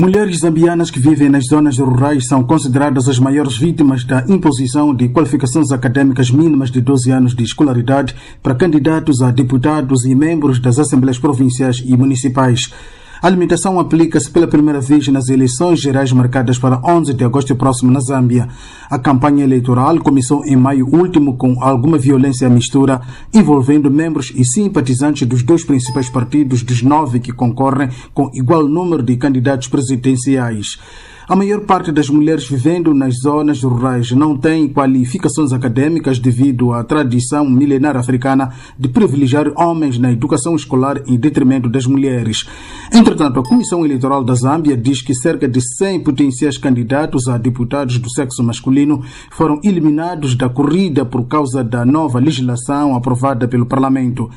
Mulheres zambianas que vivem nas zonas rurais são consideradas as maiores vítimas da imposição de qualificações acadêmicas mínimas de 12 anos de escolaridade para candidatos a deputados e membros das Assembleias Provinciais e Municipais. A limitação aplica-se pela primeira vez nas eleições gerais marcadas para 11 de agosto próximo na Zâmbia. A campanha eleitoral começou em maio último com alguma violência à mistura, envolvendo membros e simpatizantes dos dois principais partidos dos nove que concorrem com igual número de candidatos presidenciais. A maior parte das mulheres vivendo nas zonas rurais não tem qualificações acadêmicas devido à tradição milenar africana de privilegiar homens na educação escolar em detrimento das mulheres. Entretanto, a Comissão Eleitoral da Zâmbia diz que cerca de 100 potenciais candidatos a deputados do sexo masculino foram eliminados da corrida por causa da nova legislação aprovada pelo Parlamento.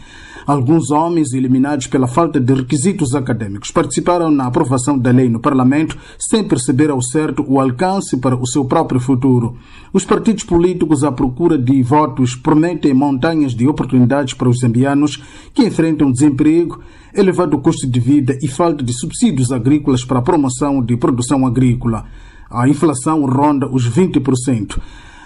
Alguns homens eliminados pela falta de requisitos acadêmicos participaram na aprovação da lei no Parlamento sem perceber ao certo o alcance para o seu próprio futuro. Os partidos políticos à procura de votos prometem montanhas de oportunidades para os zambianos que enfrentam desemprego, elevado custo de vida e falta de subsídios agrícolas para a promoção de produção agrícola. A inflação ronda os 20%.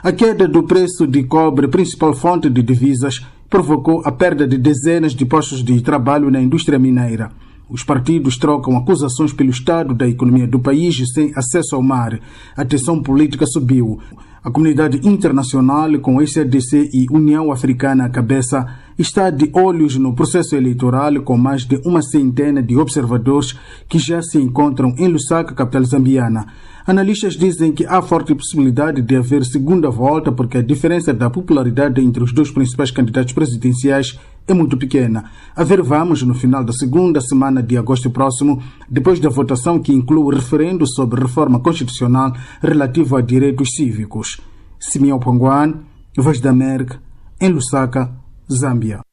A queda do preço de cobre, principal fonte de divisas, provocou a perda de dezenas de postos de trabalho na indústria mineira. Os partidos trocam acusações pelo estado da economia do país sem acesso ao mar. A tensão política subiu. A comunidade internacional, com SADC e União Africana à cabeça, está de olhos no processo eleitoral com mais de uma centena de observadores que já se encontram em Lusaka, capital zambiana. Analistas dizem que há forte possibilidade de haver segunda volta porque a diferença da popularidade entre os dois principais candidatos presidenciais é muito pequena. A ver, vamos no final da segunda semana de agosto próximo, depois da votação que inclui o referendo sobre reforma constitucional relativo a direitos cívicos. Simeão Panguan, Voz da América, em Lusaka, Zâmbia.